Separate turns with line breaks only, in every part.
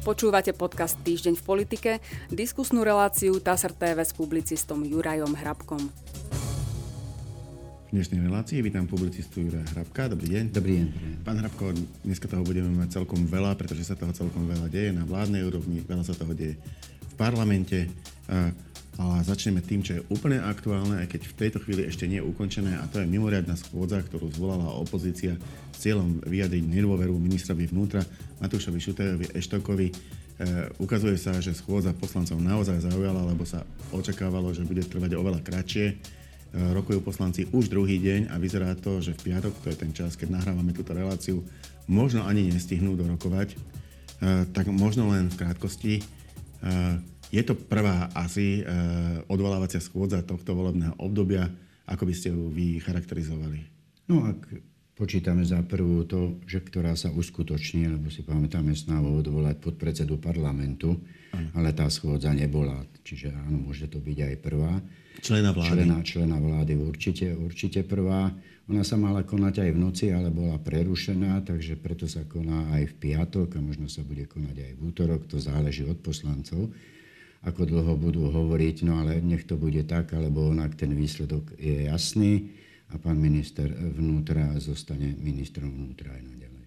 Počúvate podcast Týždeň v politike, diskusnú reláciu TASR TV s publicistom Jurajom Hrabkom.
V dnešnej relácii vítam publicistu Juraja Hrabka. Dobrý deň.
Dobrý deň.
Pán Hrabko, dneska toho budeme mať celkom veľa, pretože sa toho celkom veľa deje na vládnej úrovni, veľa sa toho deje v parlamente. Ale začneme tým, čo je úplne aktuálne, aj keď v tejto chvíli ešte nie je ukončené, a to je mimoriadná schôdza, ktorú zvolala opozícia s cieľom vyjadriť nedôveru ministrovi vnútra Matúšovi Šutejovi Eštokovi. E, ukazuje sa, že schôdza poslancov naozaj zaujala, lebo sa očakávalo, že bude trvať oveľa kratšie. E, rokujú poslanci už druhý deň a vyzerá to, že v piatok, to je ten čas, keď nahrávame túto reláciu, možno ani nestihnú dorokovať. E, tak možno len v krátkosti. Je to prvá asi e, odvolávacia schôdza tohto volebného obdobia. Ako by ste ju vy charakterizovali?
No ak počítame za prvú to, že ktorá sa uskutoční, lebo si pamätáme snahu odvolať podpredsedu parlamentu, ano. ale tá schôdza nebola. Čiže áno, môže to byť aj prvá.
Člena vlády.
Člena, člena vlády určite, určite prvá. Ona sa mala konať aj v noci, ale bola prerušená, takže preto sa koná aj v piatok a možno sa bude konať aj v útorok. To záleží od poslancov ako dlho budú hovoriť, no ale nech to bude tak, alebo onak ten výsledok je jasný a pán minister vnútra zostane ministrom vnútra aj naďalej.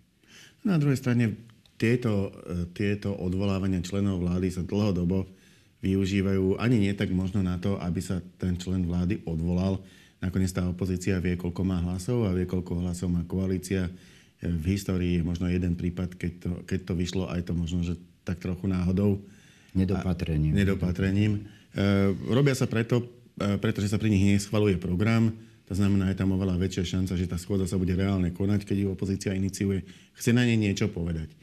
Na druhej strane tieto, tieto odvolávania členov vlády sa dlhodobo využívajú ani nie tak možno na to, aby sa ten člen vlády odvolal. Nakoniec tá opozícia vie, koľko má hlasov a vie, koľko hlasov má koalícia. V histórii je možno jeden prípad, keď to, keď to vyšlo aj to možno, že tak trochu náhodou
Nedopatrením.
Nedopatrením. E, robia sa preto, e, pretože sa pri nich neschvaluje program. To znamená, je tam oveľa väčšia šanca, že tá schôdza sa bude reálne konať, keď ju opozícia iniciuje. Chce na nej niečo povedať.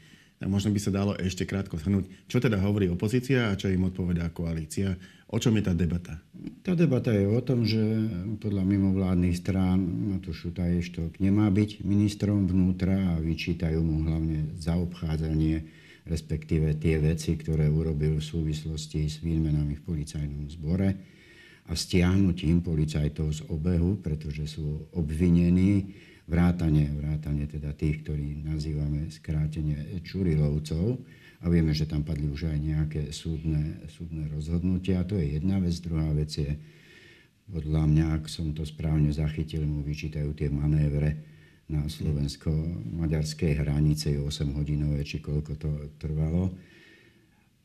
Tak možno by sa dalo ešte krátko zhrnúť, čo teda hovorí opozícia a čo im odpovedá koalícia. O čom je tá debata?
Tá debata je o tom, že podľa mimovládnych strán Matúš Šutaještok nemá byť ministrom vnútra a vyčítajú mu hlavne zaobchádzanie respektíve tie veci, ktoré urobil v súvislosti s výmenami v policajnom zbore a stiahnutím policajtov z obehu, pretože sú obvinení vrátane, vrátane teda tých, ktorí nazývame skrátenie Čurilovcov. A vieme, že tam padli už aj nejaké súdne, súdne rozhodnutia. To je jedna vec. Druhá vec je, podľa mňa, ak som to správne zachytil, mu vyčítajú tie manévre, na slovensko-maďarskej hranice, 8 hodinové, či koľko to trvalo.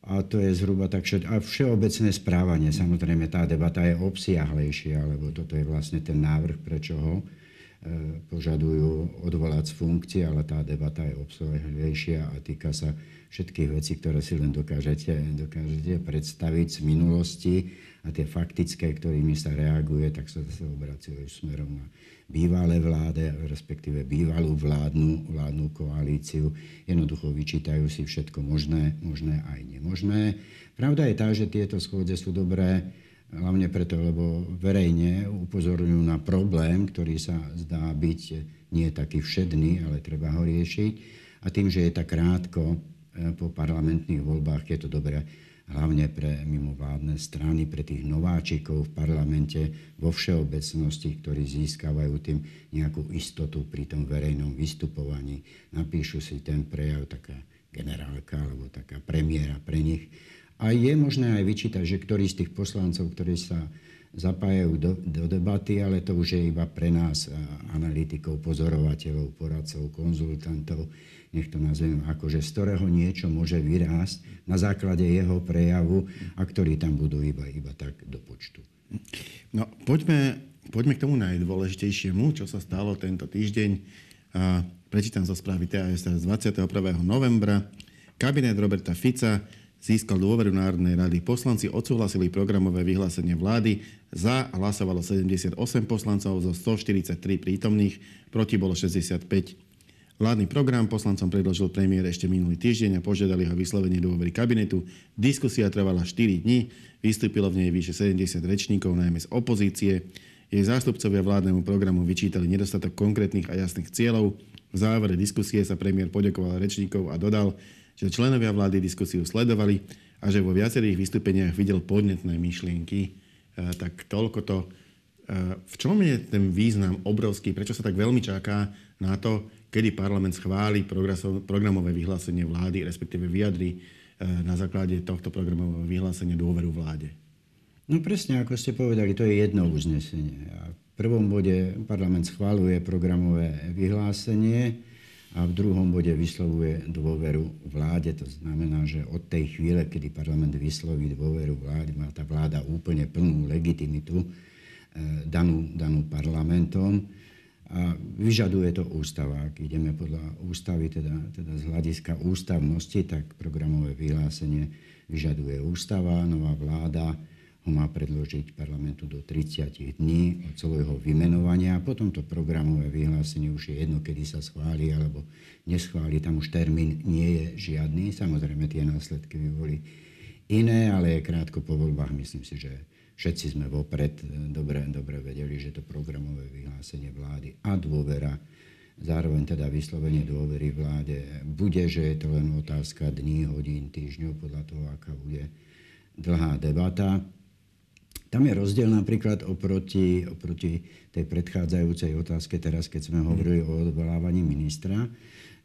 A to je zhruba tak všet... A všeobecné správanie, samozrejme tá debata je obsiahlejšia, lebo toto je vlastne ten návrh, prečo ho požadujú odvolať z funkcie, ale tá debata je obsiahlejšia a týka sa všetkých vecí, ktoré si len dokážete, dokážete predstaviť z minulosti a tie faktické, ktorými sa reaguje, tak sa zase obracujú smerom na bývalé vláde, respektíve bývalú vládnu, vládnu koalíciu. Jednoducho vyčítajú si všetko možné, možné aj nemožné. Pravda je tá, že tieto schôdze sú dobré hlavne preto, lebo verejne upozorňujú na problém, ktorý sa zdá byť nie taký všedný, ale treba ho riešiť. A tým, že je tak krátko eh, po parlamentných voľbách, je to dobré hlavne pre mimovládne strany, pre tých nováčikov v parlamente vo všeobecnosti, ktorí získavajú tým nejakú istotu pri tom verejnom vystupovaní. Napíšu si ten prejav taká generálka alebo taká premiéra pre nich. A je možné aj vyčítať, že ktorí z tých poslancov, ktorí sa zapájajú do, do debaty, ale to už je iba pre nás, analytikov, pozorovateľov, poradcov, konzultantov, nech to nazvem ako, že z ktorého niečo môže vyrásť na základe jeho prejavu a ktorí tam budú iba, iba tak do počtu.
No, poďme, poďme k tomu najdôležitejšiemu, čo sa stalo tento týždeň. A prečítam zo správy TAS z 21. novembra. Kabinet Roberta Fica získal dôveru Národnej rady. Poslanci odsúhlasili programové vyhlásenie vlády. Za hlasovalo 78 poslancov zo 143 prítomných, proti bolo 65. Vládny program poslancom predložil premiér ešte minulý týždeň a požiadali ho vyslovenie dôvery kabinetu. Diskusia trvala 4 dní, vystúpilo v nej vyše 70 rečníkov, najmä z opozície. Jej zástupcovia vládnemu programu vyčítali nedostatok konkrétnych a jasných cieľov. V závere diskusie sa premiér poďakoval rečníkov a dodal, že členovia vlády diskusiu sledovali a že vo viacerých vystúpeniach videl podnetné myšlienky. E, tak toľko to. E, v čom je ten význam obrovský? Prečo sa tak veľmi čaká na to, kedy parlament schváli programové vyhlásenie vlády, respektíve vyjadri na základe tohto programového vyhlásenia dôveru vláde.
No presne, ako ste povedali, to je jedno uznesenie. A v prvom bode parlament schváluje programové vyhlásenie a v druhom bode vyslovuje dôveru vláde. To znamená, že od tej chvíle, kedy parlament vysloví dôveru vláde, má tá vláda úplne plnú legitimitu e, danú, danú parlamentom a vyžaduje to ústava. Ak ideme podľa ústavy, teda, teda z hľadiska ústavnosti, tak programové vyhlásenie vyžaduje ústava, nová vláda ho má predložiť parlamentu do 30 dní od celého vymenovania a potom to programové vyhlásenie už je jedno, kedy sa schváli alebo neschváli. Tam už termín nie je žiadny. Samozrejme tie následky by boli iné, ale krátko po voľbách myslím si, že všetci sme vopred dobre, dobre vedeli, že to programové vyhlásenie vlády a dôvera zároveň teda vyslovenie dôvery vláde bude, že je to len otázka dní, hodín, týždňov podľa toho, aká bude dlhá debata. Tam je rozdiel napríklad oproti, oproti tej predchádzajúcej otázke, teraz keď sme hovorili o odvolávaní ministra,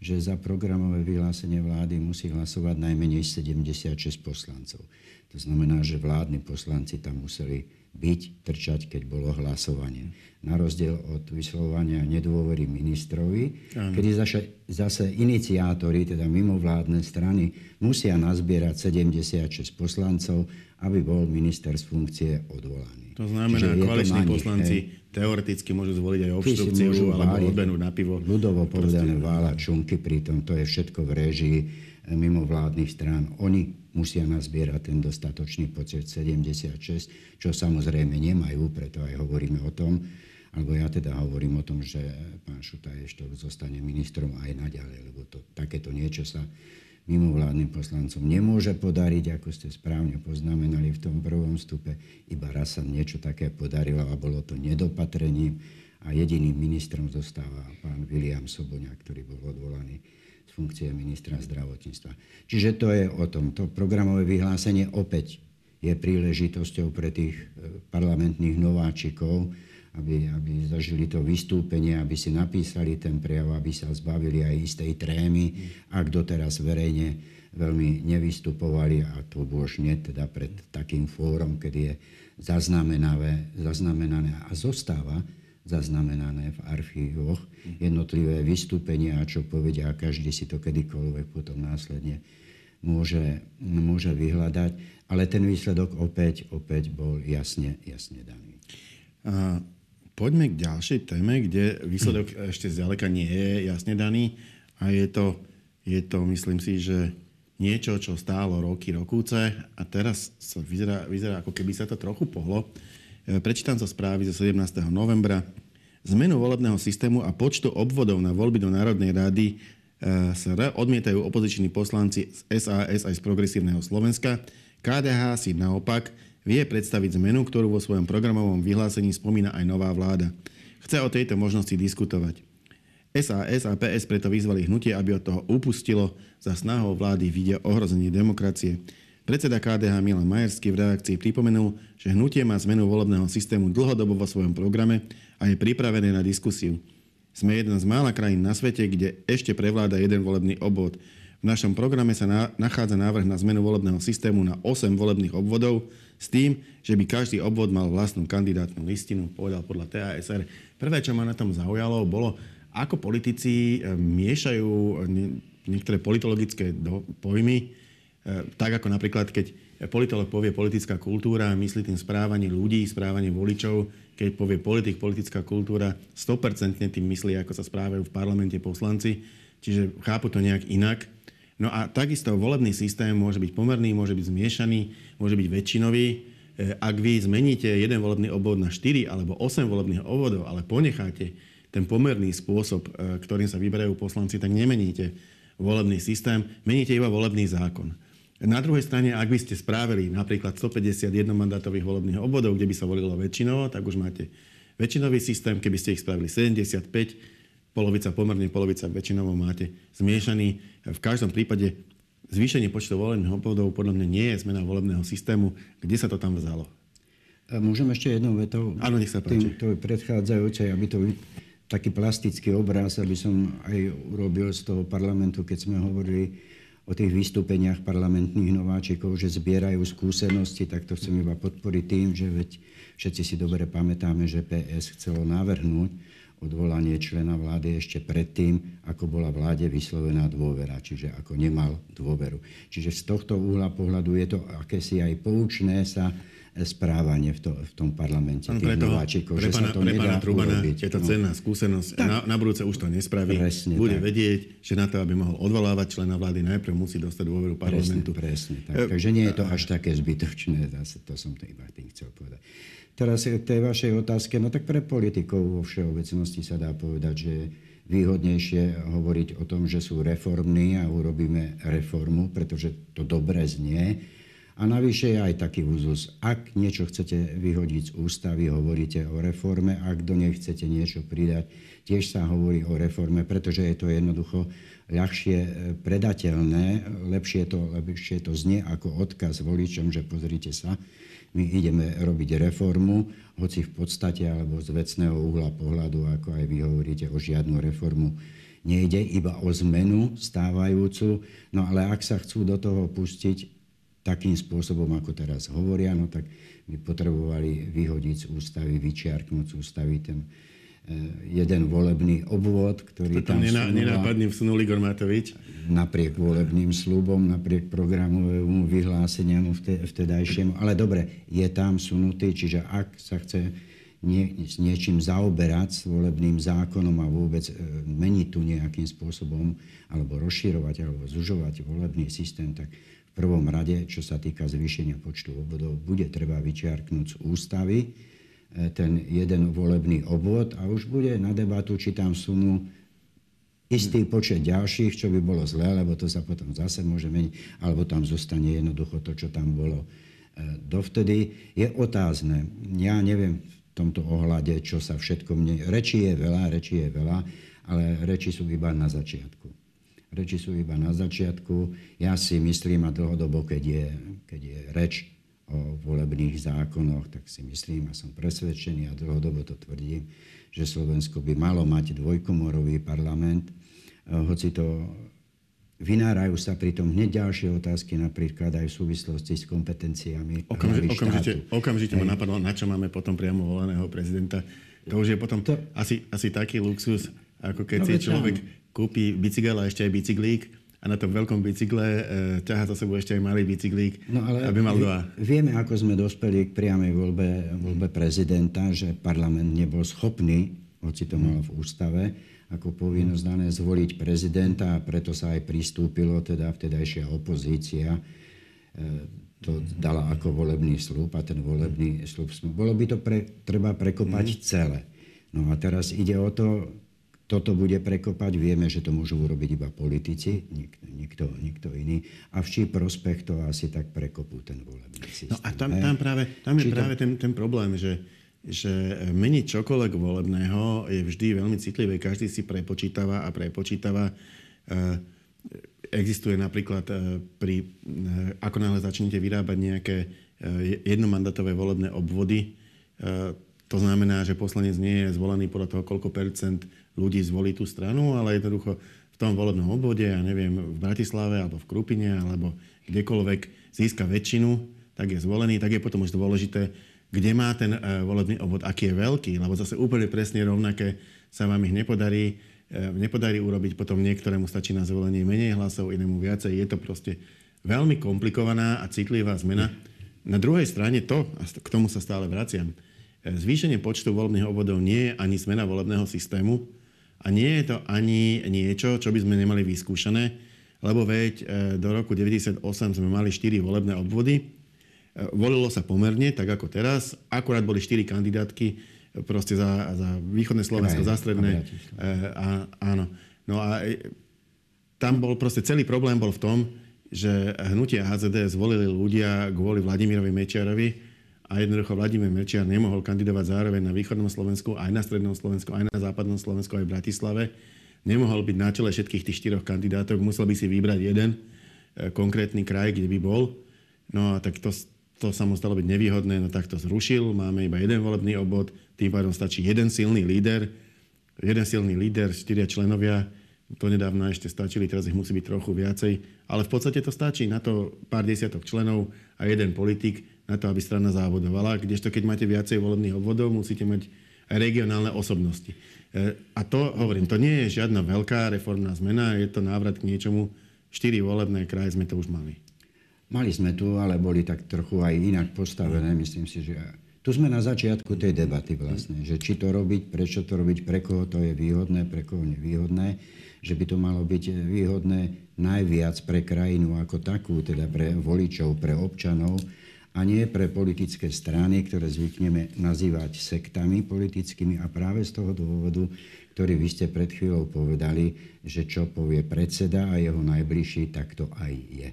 že za programové vyhlásenie vlády musí hlasovať najmenej 76 poslancov. To znamená, že vládni poslanci tam museli byť, trčať, keď bolo hlasovanie. Na rozdiel od vyslovovania nedôvery ministrovi, ano. kedy zase, zase iniciátori, teda mimovládne strany, musia nazbierať 76 poslancov, aby bol minister z funkcie odvolaný.
To znamená, že koaliční poslanci hej, teoreticky môžu zvoliť aj obštrukciu alebo odbenú na pivo.
Ľudovo povedané vála čunky, pritom to je všetko v réžii mimovládnych strán. Oni musia nazbierať ten dostatočný počet 76, čo samozrejme nemajú, preto aj hovoríme o tom, alebo ja teda hovorím o tom, že pán Šutaj ešte zostane ministrom aj naďalej, lebo to, takéto niečo sa mimovládnym poslancom nemôže podariť, ako ste správne poznamenali v tom prvom stupe. Iba raz sa niečo také podarilo a bolo to nedopatrením a jediným ministrom zostáva pán William Soboňa, ktorý bol odvolaný funkcie ministra zdravotníctva. Čiže to je o tom. To programové vyhlásenie opäť je príležitosťou pre tých e, parlamentných nováčikov, aby, aby zažili to vystúpenie, aby si napísali ten prejav, aby sa zbavili aj istej trémy, ak doteraz verejne veľmi nevystupovali a to už nie teda pred takým fórom, kedy je zaznamenané, a zostáva zaznamenané v archívoch jednotlivé vystúpenia a čo povedia a každý si to kedykoľvek potom následne môže, môže vyhľadať. Ale ten výsledok opäť, opäť bol jasne, jasne daný.
A poďme k ďalšej téme, kde výsledok ešte zďaleka nie je jasne daný a je to, je to myslím si, že niečo, čo stálo roky, rokúce a teraz sa vyzerá, vyzerá ako keby sa to trochu pohlo. E, prečítam sa správy zo 17. novembra. Zmenu volebného systému a počtu obvodov na voľby do Národnej rady e, SR odmietajú opoziční poslanci z SAS aj z Progresívneho Slovenska. KDH si naopak vie predstaviť zmenu, ktorú vo svojom programovom vyhlásení spomína aj nová vláda. Chce o tejto možnosti diskutovať. SAS a PS preto vyzvali hnutie, aby od toho upustilo. Za snahou vlády vidia ohrozenie demokracie. Predseda KDH Milan Majerský v reakcii pripomenul, že hnutie má zmenu volebného systému dlhodobo vo svojom programe a je pripravené na diskusiu. Sme jedna z mála krajín na svete, kde ešte prevláda jeden volebný obvod. V našom programe sa na, nachádza návrh na zmenu volebného systému na 8 volebných obvodov s tým, že by každý obvod mal vlastnú kandidátnu listinu, povedal podľa TASR. Prvé, čo ma na tom zaujalo, bolo, ako politici eh, miešajú niektoré politologické pojmy E, tak ako napríklad, keď politolog povie politická kultúra, myslí tým správanie ľudí, správanie voličov, keď povie politik, politická kultúra, 100% tým myslí, ako sa správajú v parlamente poslanci, čiže chápu to nejak inak. No a takisto volebný systém môže byť pomerný, môže byť zmiešaný, môže byť väčšinový. E, ak vy zmeníte jeden volebný obvod na 4 alebo 8 volebných obvodov, ale ponecháte ten pomerný spôsob, e, ktorým sa vyberajú poslanci, tak nemeníte volebný systém, meníte iba volebný zákon. Na druhej strane, ak by ste správili napríklad 151 mandátových volebných obvodov, kde by sa volilo väčšinovo, tak už máte väčšinový systém. Keby ste ich spravili 75, polovica pomerne, polovica väčšinovo máte zmiešaný. V každom prípade zvýšenie počtu volebných obvodov podľa mňa nie je zmena volebného systému. Kde sa to tam vzalo?
Môžem ešte jednou vetou?
Áno, nech sa páči.
Tým, to predchádzajúcej, aby to taký plastický obraz, aby som aj urobil z toho parlamentu, keď sme hovorili o tých vystúpeniach parlamentných nováčikov, že zbierajú skúsenosti, tak to chcem iba podporiť tým, že veď všetci si dobre pamätáme, že PS chcelo navrhnúť odvolanie člena vlády ešte predtým, ako bola vláde vyslovená dôvera, čiže ako nemal dôveru. Čiže z tohto uhla pohľadu je to akési aj poučné sa správanie v, to, v tom parlamente.
pre, toho, pre, pána, pre pána Trubana urobiť. je to no. cenná skúsenosť. Na, na budúce už to nespraví. Presne Bude tak. vedieť, že na to, aby mohol odvolávať člena vlády, najprv musí dostať dôveru parlamentu.
Presne, presne tak. E, Takže nie je to až také zbytočné. Zase to som to iba tým chcel povedať. Teraz k tej vašej otázke. No tak pre politikov vo všeobecnosti sa dá povedať, že výhodnejšie hovoriť o tom, že sú reformní a urobíme reformu, pretože to dobre znie, a navyše je aj taký úzus. Ak niečo chcete vyhodiť z ústavy, hovoríte o reforme. Ak do nej chcete niečo pridať, tiež sa hovorí o reforme, pretože je to jednoducho ľahšie e, predateľné, lepšie to, lepšie to znie ako odkaz voličom, že pozrite sa, my ideme robiť reformu, hoci v podstate alebo z vecného uhla pohľadu, ako aj vy hovoríte, o žiadnu reformu nejde, iba o zmenu stávajúcu. No ale ak sa chcú do toho pustiť takým spôsobom, ako teraz hovoria, no tak by potrebovali vyhodiť z ústavy, vyčiarknúť z ústavy ten e, jeden volebný obvod, ktorý to tam,
nená, nenápadne vsunul Igor Matovič.
Napriek volebným slúbom, napriek programovému vyhláseniu vtedajšiemu. Ale dobre, je tam sunutý, čiže ak sa chce nie, s niečím zaoberať s volebným zákonom a vôbec e, meniť tu nejakým spôsobom, alebo rozširovať, alebo zužovať volebný systém, tak v prvom rade, čo sa týka zvýšenia počtu obvodov, bude treba vyčiarknúť z ústavy e, ten jeden volebný obvod a už bude na debatu, či tam sunú istý počet ďalších, čo by bolo zlé, lebo to sa potom zase môže meniť, alebo tam zostane jednoducho to, čo tam bolo e, dovtedy. Je otázne. Ja neviem v tomto ohľade, čo sa všetko mne... Reči je veľa, reči je veľa, ale reči sú iba na začiatku reči sú iba na začiatku. Ja si myslím, a dlhodobo, keď je, keď je reč o volebných zákonoch, tak si myslím a som presvedčený a dlhodobo to tvrdím, že Slovensko by malo mať dvojkomorový parlament, e, hoci to vynárajú sa pritom hneď ďalšie otázky, napríklad aj v súvislosti s kompetenciami
Okamži, okamžite, okamžite ma napadlo, na čo máme potom priamo voleného prezidenta. To už je potom to... asi, asi taký luxus, ako keď no, si človek kúpi bicykel a ešte aj bicyklík a na tom veľkom bicykle e, ťaha za sebou ešte aj malý bicyklík, no ale aby mal dva.
Vieme, ako sme dospeli k priamej voľbe, voľbe prezidenta, že parlament nebol schopný, hoci to malo v ústave, ako povinnosť dané zvoliť prezidenta a preto sa aj pristúpilo, teda vtedajšia opozícia e, to dala ako volebný slúb a ten volebný slúb... Bolo by to pre, treba prekopať mm. celé. No a teraz ide o to, toto bude prekopať. Vieme, že to môžu urobiť iba politici, nikto, nikto, nikto iný. A v čí prospech to asi tak prekopú ten volebný systém.
No a tam, tam, práve, tam je práve ten, ten problém, že, že meniť čokoľvek volebného je vždy veľmi citlivé. Každý si prepočítava a prepočítava. E, existuje napríklad e, pri, e, ako náhle začnete vyrábať nejaké jednomandatové volebné obvody, to znamená, že poslanec nie je zvolený podľa toho, koľko percent ľudí zvolí tú stranu, ale jednoducho v tom volebnom obvode, ja neviem, v Bratislave alebo v Krupine alebo kdekoľvek získa väčšinu, tak je zvolený, tak je potom už dôležité, kde má ten uh, volebný obvod, aký je veľký, lebo zase úplne presne rovnaké sa vám ich nepodarí, uh, nepodarí urobiť, potom niektorému stačí na zvolenie menej hlasov, inému viacej. Je to proste veľmi komplikovaná a citlivá zmena. Na druhej strane to, a k tomu sa stále vraciam, Zvýšenie počtu volebných obvodov nie je ani zmena volebného systému a nie je to ani niečo, čo by sme nemali vyskúšané, lebo veď e, do roku 1998 sme mali 4 volebné obvody. E, volilo sa pomerne, tak ako teraz. Akurát boli 4 kandidátky e, proste za, za východné Slovensko, za stredné. A, áno. No a tam bol proste celý problém bol v tom, že hnutie HZD zvolili ľudia kvôli Vladimirovi Mečiarovi, a jednoducho Vladimír Mečiar nemohol kandidovať zároveň na východnom Slovensku, aj na strednom Slovensku, aj na západnom Slovensku, aj v Bratislave. Nemohol byť na čele všetkých tých štyroch kandidátov, musel by si vybrať jeden e, konkrétny kraj, kde by bol. No a tak to, to sa mu stalo byť nevýhodné, no tak to zrušil. Máme iba jeden volebný obvod, tým pádom stačí jeden silný líder, jeden silný líder, štyria členovia, to nedávno ešte stačili, teraz ich musí byť trochu viacej. Ale v podstate to stačí na to pár desiatok členov a jeden politik na to, aby strana závodovala. Kdežto keď máte viacej volebných obvodov, musíte mať regionálne osobnosti. E, a to, hovorím, to nie je žiadna veľká reformná zmena, je to návrat k niečomu. Štyri volebné kraje sme to už mali.
Mali sme tu, ale boli tak trochu aj inak postavené. Myslím si, že tu sme na začiatku tej debaty vlastne, že či to robiť, prečo to robiť, pre koho to je výhodné, pre koho nevýhodné, že by to malo byť výhodné najviac pre krajinu ako takú, teda pre voličov, pre občanov, a nie pre politické strany, ktoré zvykneme nazývať sektami politickými a práve z toho dôvodu, ktorý vy ste pred chvíľou povedali, že čo povie predseda a jeho najbližší, tak to aj je.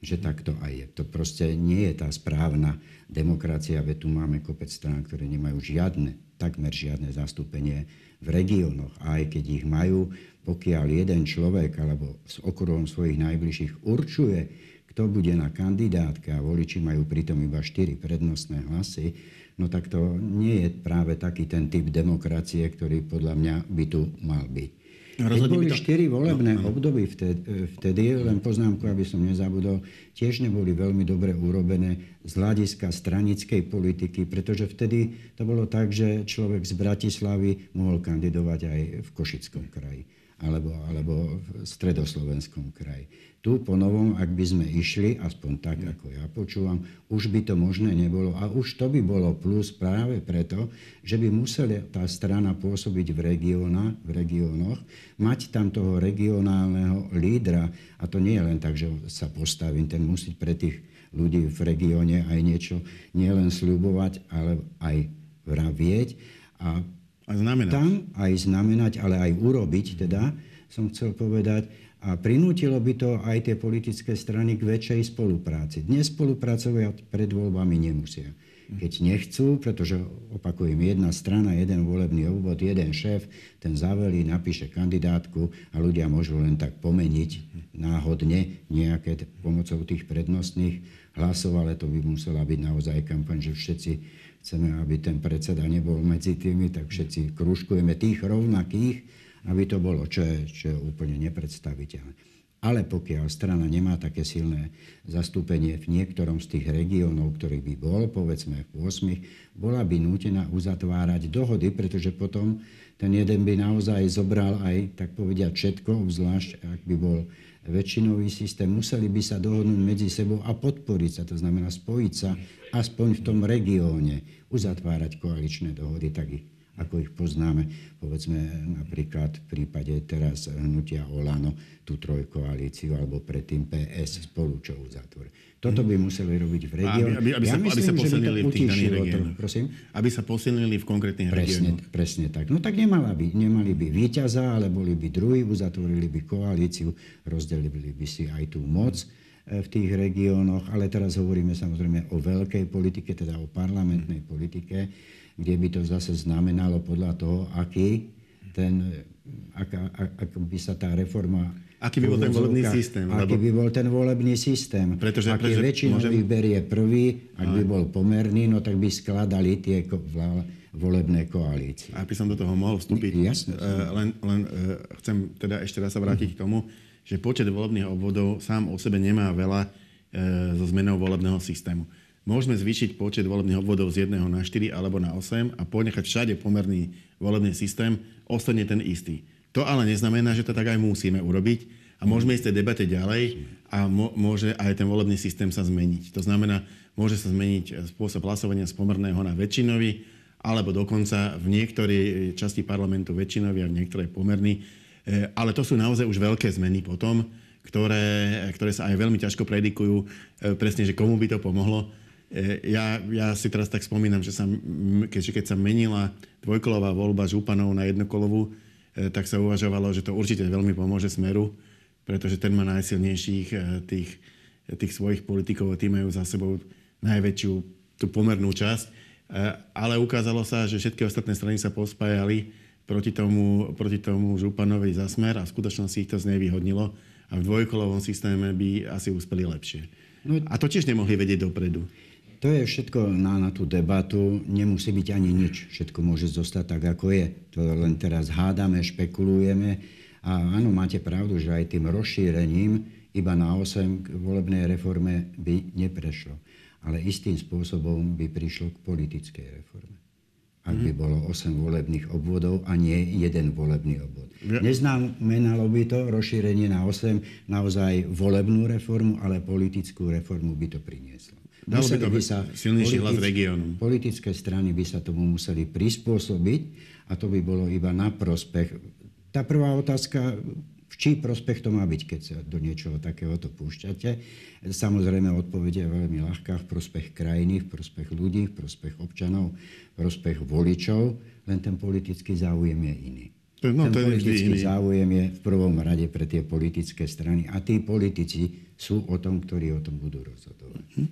Že takto aj je. To proste nie je tá správna demokracia, veď tu máme kopec strán, ktoré nemajú žiadne, takmer žiadne zastúpenie v regiónoch. A aj keď ich majú, pokiaľ jeden človek alebo s okruhom svojich najbližších určuje, kto bude na kandidátke a voliči majú pritom iba 4 prednostné hlasy, no tak to nie je práve taký ten typ demokracie, ktorý podľa mňa by tu mal byť. Keď boli to... 4 volebné no, no. období vtedy, vtedy, len poznámku, aby som nezabudol, tiež neboli veľmi dobre urobené z hľadiska stranickej politiky, pretože vtedy to bolo tak, že človek z Bratislavy mohol kandidovať aj v Košickom kraji alebo, alebo v stredoslovenskom kraji. Tu po novom, ak by sme išli, aspoň tak, ako ja počúvam, už by to možné nebolo. A už to by bolo plus práve preto, že by musela tá strana pôsobiť v, regióna, v regiónoch, mať tam toho regionálneho lídra. A to nie je len tak, že sa postavím, ten musí pre tých ľudí v regióne aj niečo nielen sľubovať, ale aj vravieť. A
aj znamenať.
Tam aj znamenať, ale aj urobiť teda, som chcel povedať. A prinútilo by to aj tie politické strany k väčšej spolupráci. Dnes spolupracovať pred voľbami nemusia. Keď nechcú, pretože opakujem, jedna strana, jeden volebný obvod, jeden šéf, ten zavelí, napíše kandidátku a ľudia môžu len tak pomeniť náhodne nejaké pomocou tých prednostných hlasov, ale to by musela byť naozaj kampaň, že všetci chceme, aby ten predseda nebol medzi tými, tak všetci krúžkujeme tých rovnakých, aby to bolo, čo je, čo je úplne nepredstaviteľné. Ale pokiaľ strana nemá také silné zastúpenie v niektorom z tých regiónov, ktorý by bol, povedzme v 8, bola by nútená uzatvárať dohody, pretože potom ten jeden by naozaj zobral aj, tak povediať, všetko, obzvlášť ak by bol väčšinový systém, museli by sa dohodnúť medzi sebou a podporiť sa, to znamená spojiť sa aspoň v tom regióne, uzatvárať koaličné dohody, tak ich ako ich poznáme, povedzme napríklad v prípade teraz hnutia Olano, tú trojkoalíciu, alebo predtým PS spolu, čo uzatvorili. Toto by museli robiť v regióne.
Aby, aby, ja sa, myslím, aby sa posilnili v tých daných regiónoch.
Prosím?
Aby sa posilnili v konkrétnych
presne, regiónoch. Presne tak. No tak nemala by, nemali by víťaza, ale boli by druhí, uzatvorili by koalíciu, rozdelili by si aj tú moc e, v tých regiónoch, ale teraz hovoríme samozrejme o veľkej politike, teda o parlamentnej politike kde by to zase znamenalo podľa toho, aký ten, ak, ak, ak by sa tá reforma
Aký by bol ten volebný systém?
Aký lebo... by bol ten volebný systém? Pretože, Aký pretože väčšinou môžem... berie prvý, ak by bol pomerný, no tak by skladali tie volebné koalície.
By som do toho mohol vstúpiť,
Jasne.
Uh, len, len uh, chcem teda ešte raz sa vrátiť k tomu, že počet volebných obvodov sám o sebe nemá veľa uh, so zmenou volebného systému. Môžeme zvýšiť počet volebných obvodov z 1 na 4 alebo na 8 a ponechať všade pomerný volebný systém, ostane ten istý. To ale neznamená, že to tak aj musíme urobiť a môžeme ísť tej debate ďalej a môže aj ten volebný systém sa zmeniť. To znamená, môže sa zmeniť spôsob hlasovania z pomerného na väčšinový, alebo dokonca v niektorej časti parlamentu väčšinový a v niektorej pomerný. E, ale to sú naozaj už veľké zmeny potom, ktoré, ktoré sa aj veľmi ťažko predikujú, e, presne, že komu by to pomohlo. E, ja, ja si teraz tak spomínam, že sa, keď, keď sa menila dvojkolová voľba županov na jednokolovú, e, tak sa uvažovalo, že to určite veľmi pomôže Smeru, pretože ten má najsilnejších e, tých, tých svojich politikov a tí majú za sebou najväčšiu tú pomernú časť. Ale ukázalo sa, že všetky ostatné strany sa pospájali proti tomu, proti tomu Županovi za Smer a v skutočnosti ich to znevýhodnilo a v dvojkolovom systéme by asi uspeli lepšie. No, a to tiež nemohli vedieť dopredu.
To je všetko na, na tú debatu, nemusí byť ani nič. Všetko môže zostať tak, ako je. To len teraz hádame, špekulujeme A áno, máte pravdu, že aj tým rozšírením iba na 8 k volebnej reforme by neprešlo. Ale istým spôsobom by prišlo k politickej reforme. Ak by mhm. bolo 8 volebných obvodov a nie jeden volebný obvod. Ja. Neznamenalo by to rozšírenie na 8 naozaj volebnú reformu, ale politickú reformu by to prinieslo.
Dalo by sa silnejší hlas regiónu.
Politické strany by sa tomu museli prispôsobiť a to by bolo iba na prospech. Tá prvá otázka, v čí prospech to má byť, keď sa do niečoho takéhoto púšťate. Samozrejme, odpovede je veľmi ľahká v prospech krajiny, v prospech ľudí, v prospech občanov, v prospech voličov, len ten politický záujem je iný. No, ten to politický iný. záujem je v prvom rade pre tie politické strany a tí politici sú o tom, ktorí o tom budú rozhodovať.
Mhm.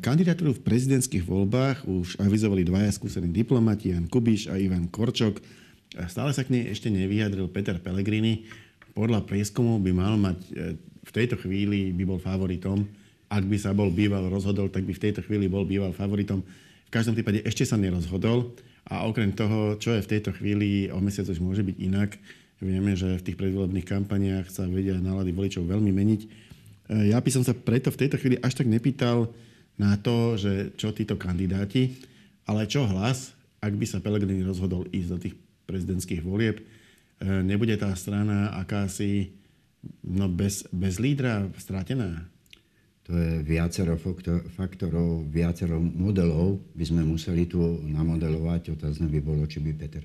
Kandidatúru v prezidentských voľbách už avizovali dvaja skúsení diplomati, Jan Kubiš a Ivan Korčok. Stále sa k nej ešte nevyjadril Peter Pellegrini podľa prieskumu by mal mať, e, v tejto chvíli by bol favoritom. Ak by sa bol býval rozhodol, tak by v tejto chvíli bol býval favoritom. V každom prípade ešte sa nerozhodol a okrem toho, čo je v tejto chvíli, o mesiac už môže byť inak. Vieme, že v tých predvolebných kampaniách sa vedia nálady voličov veľmi meniť. E, ja by som sa preto v tejto chvíli až tak nepýtal na to, že čo títo kandidáti, ale čo hlas, ak by sa Pelegrini rozhodol ísť do tých prezidentských volieb E, nebude tá strana akási no bez, bez lídra stratená?
To je viacero faktorov, viacero modelov by sme museli tu namodelovať. Otázne by bolo, či by Peter,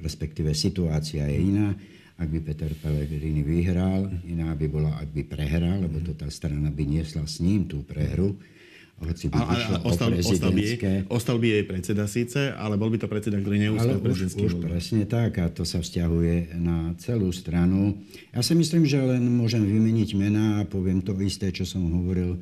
respektíve situácia je iná. Ak by Peter Pellegrini vyhral, iná by bola, ak by prehral, lebo to tá strana by niesla s ním tú prehru hoci by a, a, ostal,
by jej, predseda síce, ale bol by to predseda, ktorý neúspel
prezidentský už, už presne tak a to sa vzťahuje na celú stranu. Ja si myslím, že len môžem vymeniť mená a poviem to isté, čo som hovoril,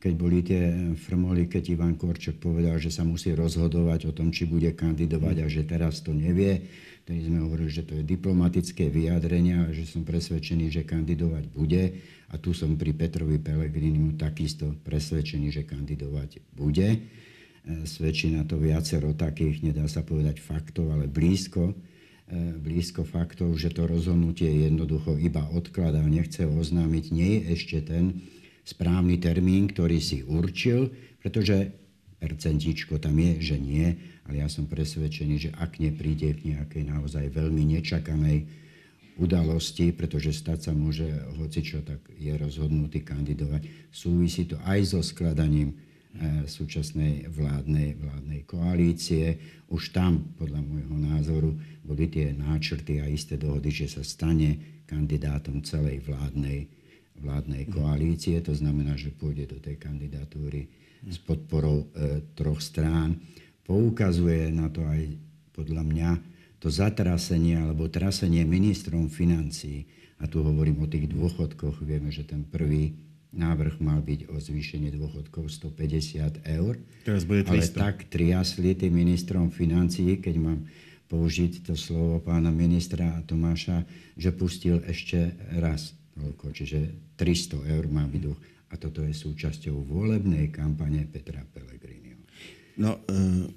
keď boli tie frmoly, keď Ivan Korčok povedal, že sa musí rozhodovať o tom, či bude kandidovať a že teraz to nevie. Tedy sme hovorili, že to je diplomatické vyjadrenia a že som presvedčený, že kandidovať bude a tu som pri Petrovi Pelegrinimu takisto presvedčený, že kandidovať bude. E, svedčí na to viacero takých, nedá sa povedať faktov, ale blízko, e, blízko faktov, že to rozhodnutie jednoducho iba odkladá, nechce oznámiť, nie je ešte ten správny termín, ktorý si určil, pretože percentičko tam je, že nie, ale ja som presvedčený, že ak nepríde k nejakej naozaj veľmi nečakanej udalosti, pretože stať sa môže hocičo, tak je rozhodnutý kandidovať. Súvisí to aj so skladaním e, súčasnej vládnej, vládnej koalície. Už tam, podľa môjho názoru, boli tie náčrty a isté dohody, že sa stane kandidátom celej vládnej, vládnej koalície. To znamená, že pôjde do tej kandidatúry s podporou e, troch strán. Poukazuje na to aj podľa mňa to zatrasenie alebo trasenie ministrom financií, a tu hovorím o tých dôchodkoch, vieme, že ten prvý návrh mal byť o zvýšenie dôchodkov 150 eur.
Teraz bude 300.
Ale tak triasli tým ministrom financií, keď mám použiť to slovo pána ministra Tomáša, že pustil ešte raz toľko, čiže 300 eur má byť dôchodkov. A toto je súčasťou volebnej kampane Petra Pellegriniho.
No, e-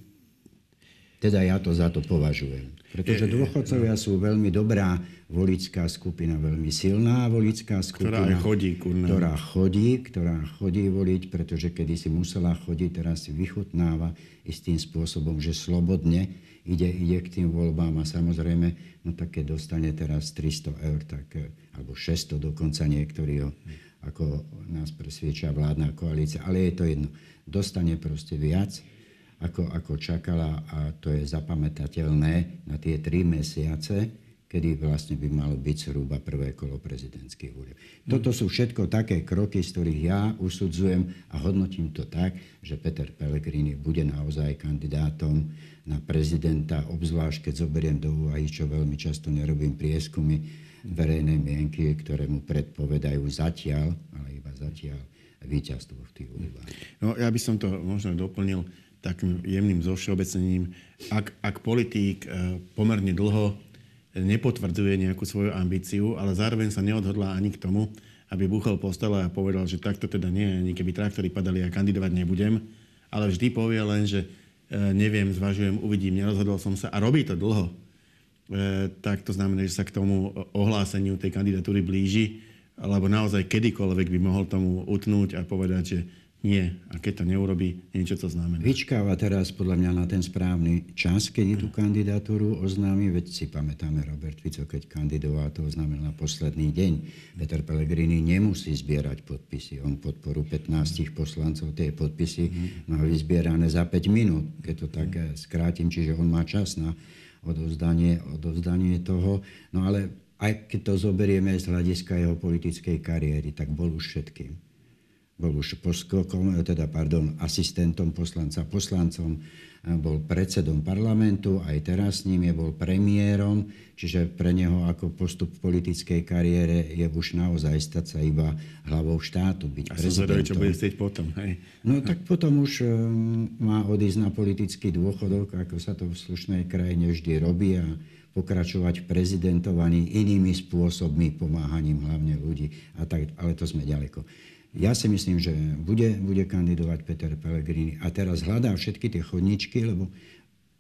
teda ja to za to považujem. Pretože dôchodcovia sú veľmi dobrá volická skupina, veľmi silná volická skupina.
Ktorá chodí. Kurna.
Ktorá chodí, ktorá chodí voliť, pretože kedy si musela chodiť, teraz si vychutnáva istým spôsobom, že slobodne ide, ide k tým voľbám a samozrejme, no tak keď dostane teraz 300 eur, tak, alebo 600 dokonca niektorí ako nás presvieča vládna koalícia, ale je to jedno. Dostane proste viac, ako, ako čakala a to je zapamätateľné na tie tri mesiace, kedy vlastne by malo byť zhruba prvé kolo prezidentských volieb. Toto sú všetko také kroky, z ktorých ja usudzujem a hodnotím to tak, že Peter Pellegrini bude naozaj kandidátom na prezidenta, obzvlášť keď zoberiem do úvahy, čo veľmi často nerobím prieskumy verejnej mienky, ktoré mu predpovedajú zatiaľ, ale iba zatiaľ, víťazstvo v tých voľbách.
No, ja by som to možno doplnil takým jemným zovšeobecnením, ak, ak politík e, pomerne dlho nepotvrdzuje nejakú svoju ambíciu, ale zároveň sa neodhodlá ani k tomu, aby búchol po stole a povedal, že takto teda nie, ani keby traktory padali, ja kandidovať nebudem, ale vždy povie len, že e, neviem, zvažujem, uvidím, nerozhodol som sa a robí to dlho. Tak to znamená, že sa k tomu ohláseniu tej kandidatúry blíži, alebo naozaj kedykoľvek by mohol tomu utnúť a povedať, že nie. A keď to neurobí, niečo to znamená.
Vyčkáva teraz podľa mňa na ten správny čas, keď tú kandidatúru oznámi. Veď si pamätáme, Robert Fico, keď kandidoval, to oznámil na posledný deň. Peter Pellegrini nemusí zbierať podpisy. On podporu 15 poslancov, tie podpisy má vyzbierané za 5 minút, keď to tak eh, skrátim. Čiže on má čas na odovzdanie, odovzdanie toho. No ale aj keď to zoberieme z hľadiska jeho politickej kariéry, tak bol už všetkým bol už poskokom, teda pardon, asistentom poslanca, poslancom, bol predsedom parlamentu, aj teraz s ním je bol premiérom, čiže pre neho ako postup v politickej kariére je už naozaj stať sa iba hlavou štátu, byť
A prezidentom. čo bude chcieť potom, hej?
No tak potom už um, má odísť na politický dôchodok, ako sa to v slušnej krajine vždy robí a pokračovať v prezidentovaní inými spôsobmi, pomáhaním hlavne ľudí. A tak, ale to sme ďaleko. Ja si myslím, že bude, bude kandidovať Peter Pellegrini. A teraz hľadá všetky tie chodničky, lebo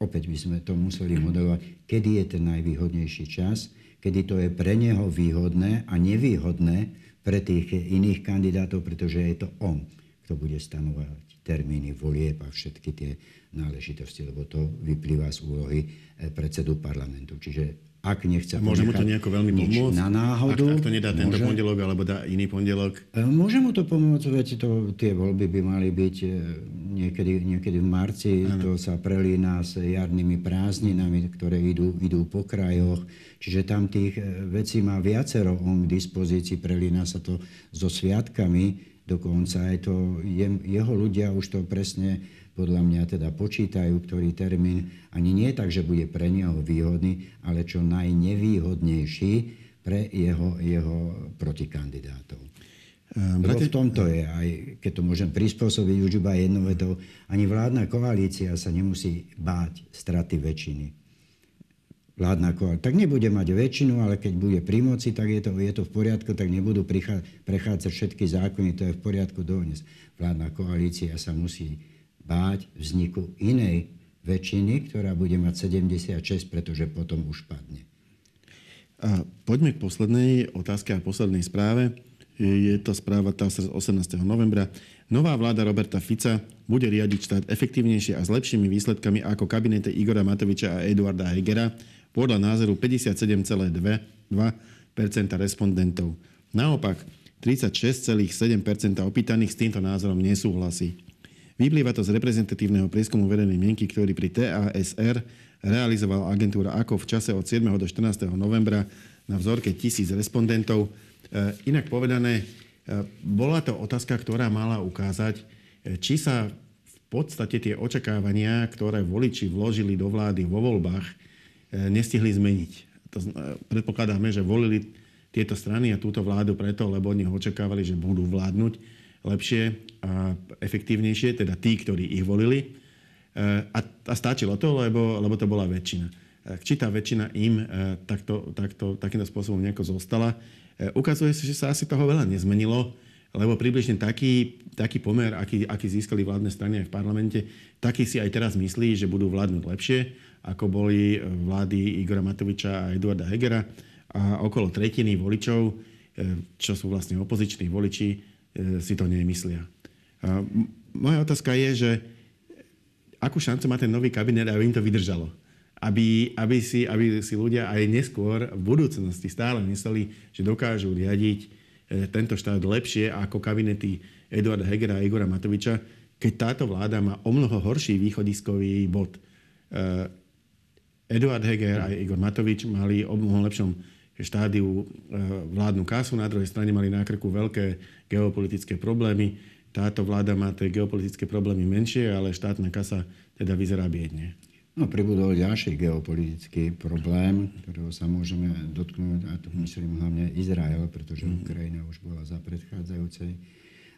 opäť by sme to museli modelovať, kedy je ten najvýhodnejší čas, kedy to je pre neho výhodné a nevýhodné pre tých iných kandidátov, pretože je to on, kto bude stanovať termíny volieb a všetky tie náležitosti, lebo to vyplýva z úlohy eh, predsedu parlamentu. Čiže ak nechce
Môže mu to nejako veľmi pomôcť?
Na náhodu.
Ak, ak to nedá tento môže, pondelok, alebo dá iný pondelok?
E, môže mu to pomôcť, veď to, tie voľby by mali byť e, niekedy, niekedy v marci. Ano. To sa prelína s jarnými prázdninami, ktoré idú, idú po krajoch. Čiže tam tých e, vecí má viacero on k dispozícii. Prelína sa to so sviatkami. Dokonca aj to, jeho ľudia už to presne podľa mňa teda počítajú, ktorý termín ani nie tak, že bude pre neho výhodný, ale čo najnevýhodnejší pre jeho, jeho protikandidátov. Um, Lebo v tomto je, aj keď to môžem prispôsobiť už iba jednou vetou, ani vládna koalícia sa nemusí báť straty väčšiny. Vládna koalícia. Tak nebude mať väčšinu, ale keď bude pri moci, tak je to, je to v poriadku, tak nebudú prechádzať všetky zákony, to je v poriadku dovnes. Vládna koalícia sa musí báť vzniku inej väčšiny, ktorá bude mať 76, pretože potom už padne.
A poďme k poslednej otázke a poslednej správe. Je to správa tá z 18. novembra. Nová vláda Roberta Fica bude riadiť štát efektívnejšie a s lepšími výsledkami ako kabinete Igora Matoviča a Eduarda Hegera podľa názoru 57,2% respondentov. Naopak, 36,7% opýtaných s týmto názorom nesúhlasí. Vyplýva to z reprezentatívneho prieskumu verejnej mienky, ktorý pri TASR realizovala agentúra AKO v čase od 7. do 14. novembra na vzorke tisíc respondentov. E, inak povedané, e, bola to otázka, ktorá mala ukázať, e, či sa v podstate tie očakávania, ktoré voliči vložili do vlády vo voľbách, nestihli zmeniť. To, predpokladáme, že volili tieto strany a túto vládu preto, lebo oni očakávali, že budú vládnuť lepšie a efektívnejšie, teda tí, ktorí ich volili. E, a, a stačilo to, lebo, lebo to bola väčšina. E, či tá väčšina im e, takto, takto, takýmto spôsobom nejako zostala. Ukazuje sa, že sa asi toho veľa nezmenilo, lebo približne taký, taký pomer, aký, aký získali vládne strany aj v parlamente, taký si aj teraz myslí, že budú vládnuť lepšie, ako boli vlády Igora Matoviča a Eduarda Hegera. A okolo tretiny voličov, čo sú vlastne opoziční voliči, si to nemyslia. A moja otázka je, že akú šancu má ten nový kabinet, aby im to vydržalo? Aby, aby, si, aby si ľudia aj neskôr v budúcnosti stále mysleli, že dokážu riadiť e, tento štát lepšie ako kabinety Eduarda Hegera a Igora Matoviča, keď táto vláda má o mnoho horší východiskový bod. E, Eduard Heger a Igor Matovič mali o mnoho lepšom štádiu vládnu kasu, na druhej strane mali na krku veľké geopolitické problémy. Táto vláda má tie geopolitické problémy menšie, ale štátna kasa teda vyzerá biedne.
No, pribudol ďalší geopolitický problém, ktorého sa môžeme dotknúť, a tu myslím hlavne Izrael, pretože mm. Ukrajina už bola za predchádzajúcej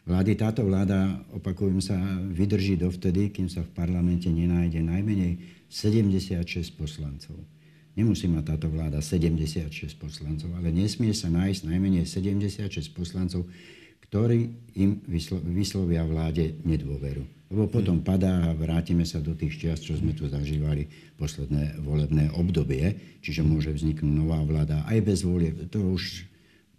vlády. Táto vláda, opakujem sa, vydrží dovtedy, kým sa v parlamente nenájde najmenej 76 poslancov. Nemusí mať táto vláda 76 poslancov, ale nesmie sa nájsť najmenej 76 poslancov, ktorí im vyslovia vláde nedôveru. Lebo potom padá a vrátime sa do tých čias, čo sme tu zažívali posledné volebné obdobie, čiže môže vzniknúť nová vláda aj bez volie. To už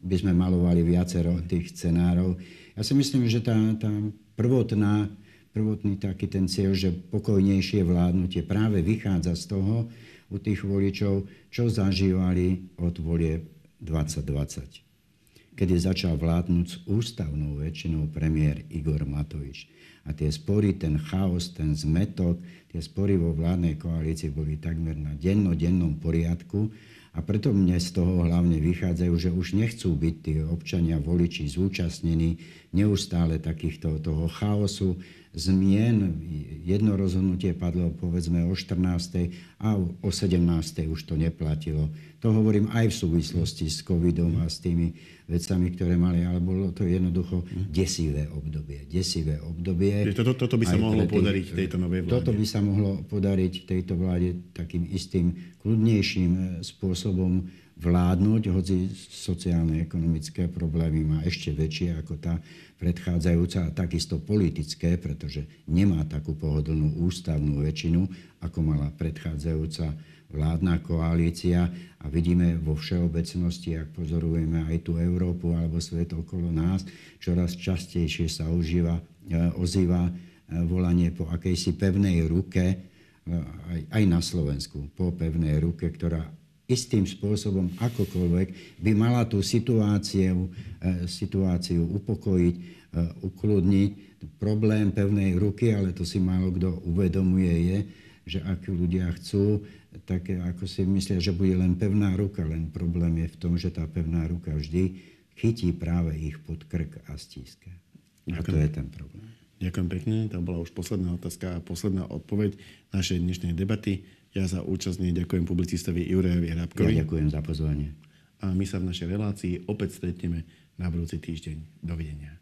by sme malovali viacero tých scenárov. Ja si myslím, že tá, tá prvotná, prvotný taký ten cieľ, že pokojnejšie vládnutie práve vychádza z toho u tých voličov, čo zažívali od volie 2020 kedy začal vládnuť s ústavnou väčšinou premiér Igor Matovič. A tie spory, ten chaos, ten zmetok, tie spory vo vládnej koalícii boli takmer na dennodennom poriadku. A preto mne z toho hlavne vychádzajú, že už nechcú byť tí občania, voliči zúčastnení neustále takýchto toho chaosu, zmien. Jedno rozhodnutie padlo povedzme o 14. a o 17. už to neplatilo. To hovorím aj v súvislosti s covidom a s tými vecami, ktoré mali, ale bolo to jednoducho desivé obdobie. Desivé obdobie.
Toto, toto by sa mohlo tých, podariť tejto novej vláde.
Toto by sa mohlo podariť tejto vláde takým istým, kľudnejším e, spôsobom vládnuť, hoci sociálne, ekonomické problémy má ešte väčšie ako tá predchádzajúca a takisto politické, pretože nemá takú pohodlnú ústavnú väčšinu, ako mala predchádzajúca vládna koalícia. A vidíme vo všeobecnosti, ak pozorujeme aj tú Európu alebo svet okolo nás, čoraz častejšie sa užíva, e, ozýva e, volanie po akejsi pevnej ruke, e, aj, na Slovensku, po pevnej ruke, ktorá istým spôsobom akokoľvek by mala tú situáciu, situáciu upokojiť, ukludniť. Problém pevnej ruky, ale to si málo kto uvedomuje, je, že ak ľudia chcú, tak ako si myslia, že bude len pevná ruka, len problém je v tom, že tá pevná ruka vždy chytí práve ich pod krk a stíska. A to je ten problém.
Ďakujem pekne. To bola už posledná otázka a posledná odpoveď našej dnešnej debaty. Ja za účastne ďakujem publicistovi Jurajovi Hrabkovi.
Ja ďakujem za pozvanie.
A my sa v našej relácii opäť stretneme na budúci týždeň. Dovidenia.